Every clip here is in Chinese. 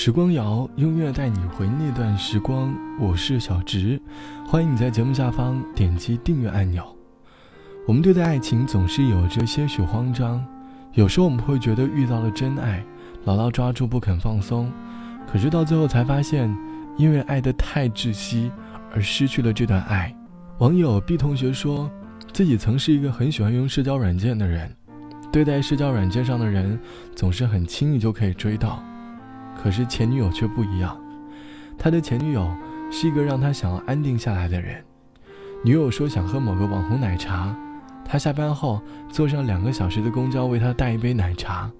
时光谣用音乐带你回那段时光，我是小直，欢迎你在节目下方点击订阅按钮。我们对待爱情总是有着些许慌张，有时候我们会觉得遇到了真爱，牢牢抓住不肯放松，可是到最后才发现，因为爱得太窒息而失去了这段爱。网友 B 同学说，自己曾是一个很喜欢用社交软件的人，对待社交软件上的人，总是很轻易就可以追到。可是前女友却不一样，他的前女友是一个让他想要安定下来的人。女友说想喝某个网红奶茶，他下班后坐上两个小时的公交为她带一杯奶茶。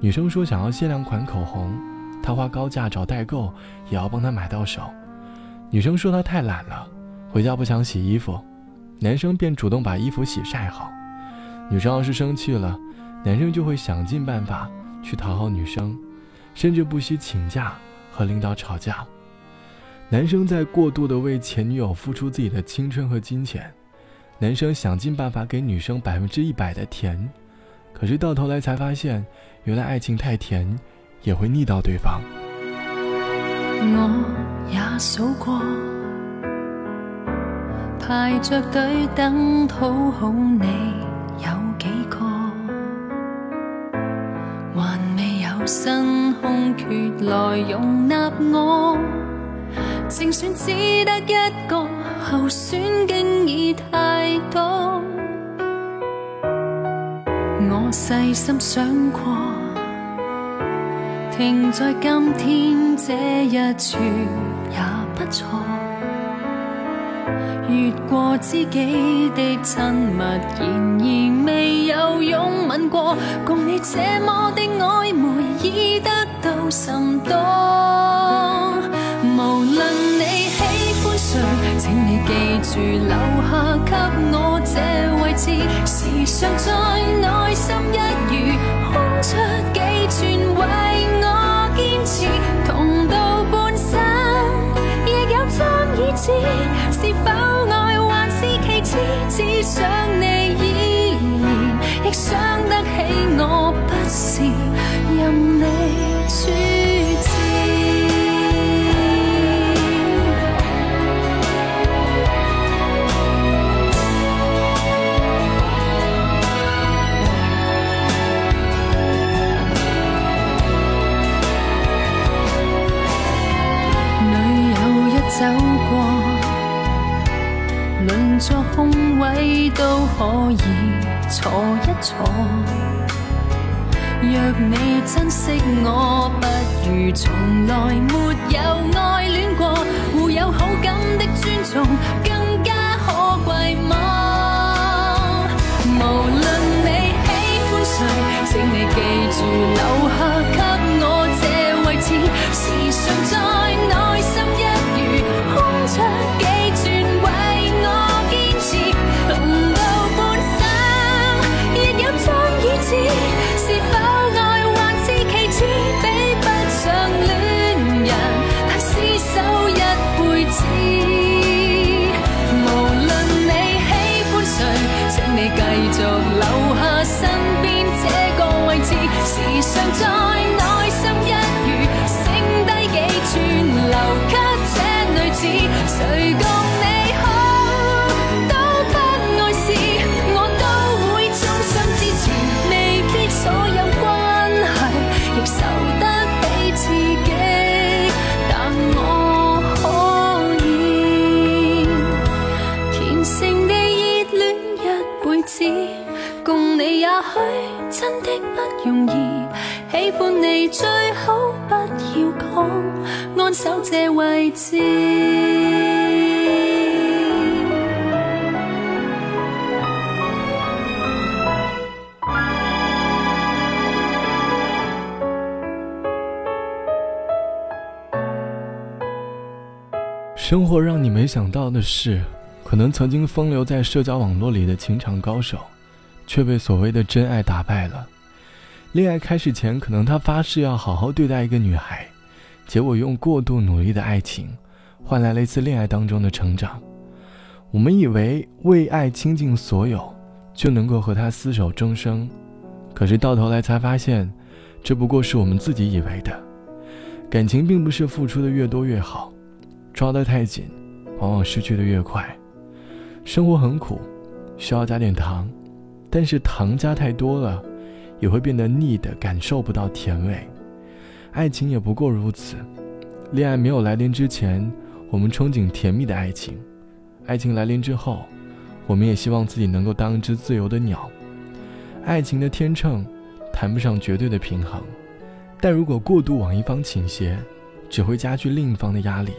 女生说想要限量款口红，他花高价找代购也要帮她买到手。女生说她太懒了，回家不想洗衣服，男生便主动把衣服洗晒好。女生要是生气了，男生就会想尽办法去讨好女生。甚至不惜请假和领导吵架。男生在过度的为前女友付出自己的青春和金钱，男生想尽办法给女生百分之一百的甜，可是到头来才发现，原来爱情太甜也会腻到对方。我也数过，排着队等讨好你未有新。空缺来容纳我，正选只得一个候选，经已太多。我细心想过，停在今天这一处也不错。越过知己的亲密，然而未有拥吻过，共你这么的暧昧，已得。到甚多，无论你喜欢谁，请你记住留下给我这位置，时常在内心座空位都可以坐一坐。若你珍惜我，不如从来没有爱恋过。互有好感的尊重，更加可贵吗？真的不容易，喜欢你最好不要讲，安守这位置。生活让你没想到的是，可能曾经风流在社交网络里的情场高手。却被所谓的真爱打败了。恋爱开始前，可能他发誓要好好对待一个女孩，结果用过度努力的爱情，换来了一次恋爱当中的成长。我们以为为爱倾尽所有，就能够和他厮守终生，可是到头来才发现，这不过是我们自己以为的。感情并不是付出的越多越好，抓得太紧，往往失去的越快。生活很苦，需要加点糖，但是糖加太多了，也会变得腻的，感受不到甜味。爱情也不过如此，恋爱没有来临之前，我们憧憬甜蜜的爱情；爱情来临之后，我们也希望自己能够当一只自由的鸟。爱情的天秤，谈不上绝对的平衡，但如果过度往一方倾斜，只会加剧另一方的压力。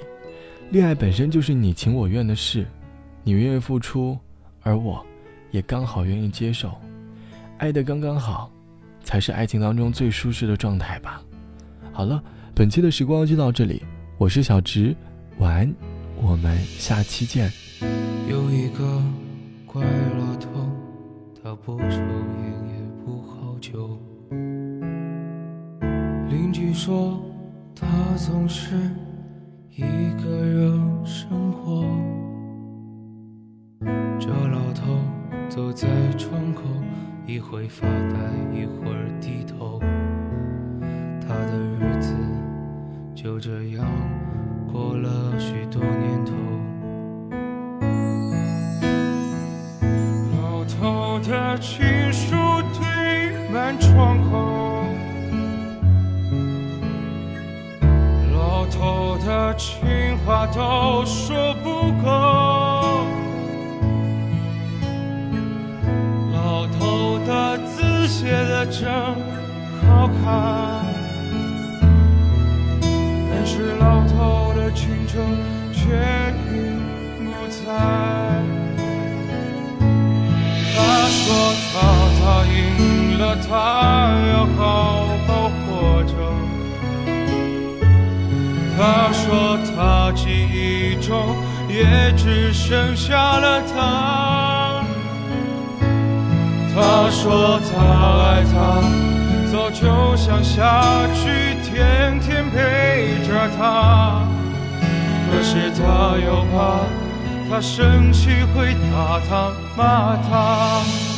恋爱本身就是你情我愿的事。你愿意付出，而我，也刚好愿意接受，爱的刚刚好，才是爱情当中最舒适的状态吧。好了，本期的时光就到这里，我是小直，晚安，我们下期见。有一个怪老头，他不抽烟也不喝酒，邻居说他总是一个人生活。这老头走在窗口，一会发呆，一会儿低头。他的日子就这样过了许多年头。老头的情书堆满窗口，老头的情话都说不够。写的真好看，但是老头的青春却已不在。他说他答应了，他要好好活着。他说他记忆中也只剩下了他。他说他爱她，早就想下去天天陪着她。可是他又怕她生气会打他骂他。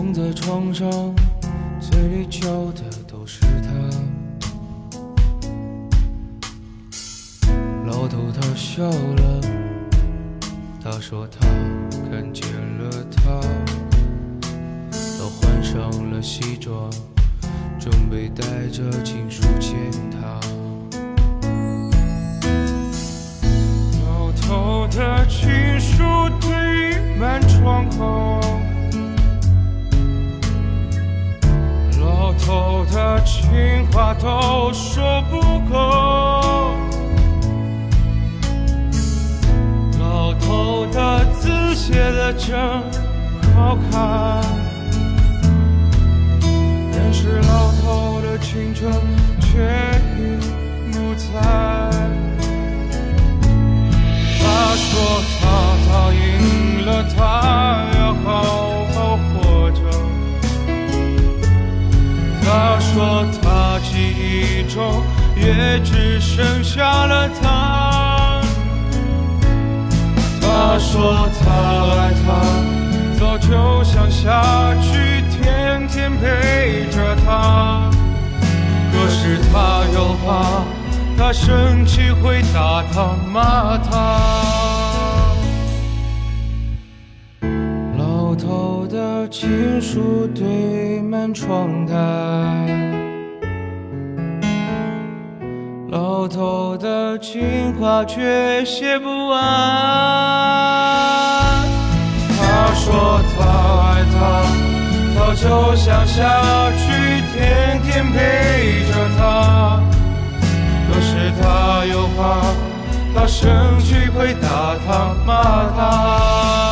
躺在床上，嘴里叫的都是他。老头他笑了，他说他看见了他。他换上了西装，准备带着情书见他。老头的情书堆满窗口。头的情话都说不够，老头的字写的真好看，也只剩下了他。他说他爱她，早就想下去天天陪着她。可是他又怕她生气会打他骂他。老头的情书堆满窗台，偷偷的情话却写不完。他说他爱她，早就想下去天天陪着她。可是他又怕她生气会打他骂他。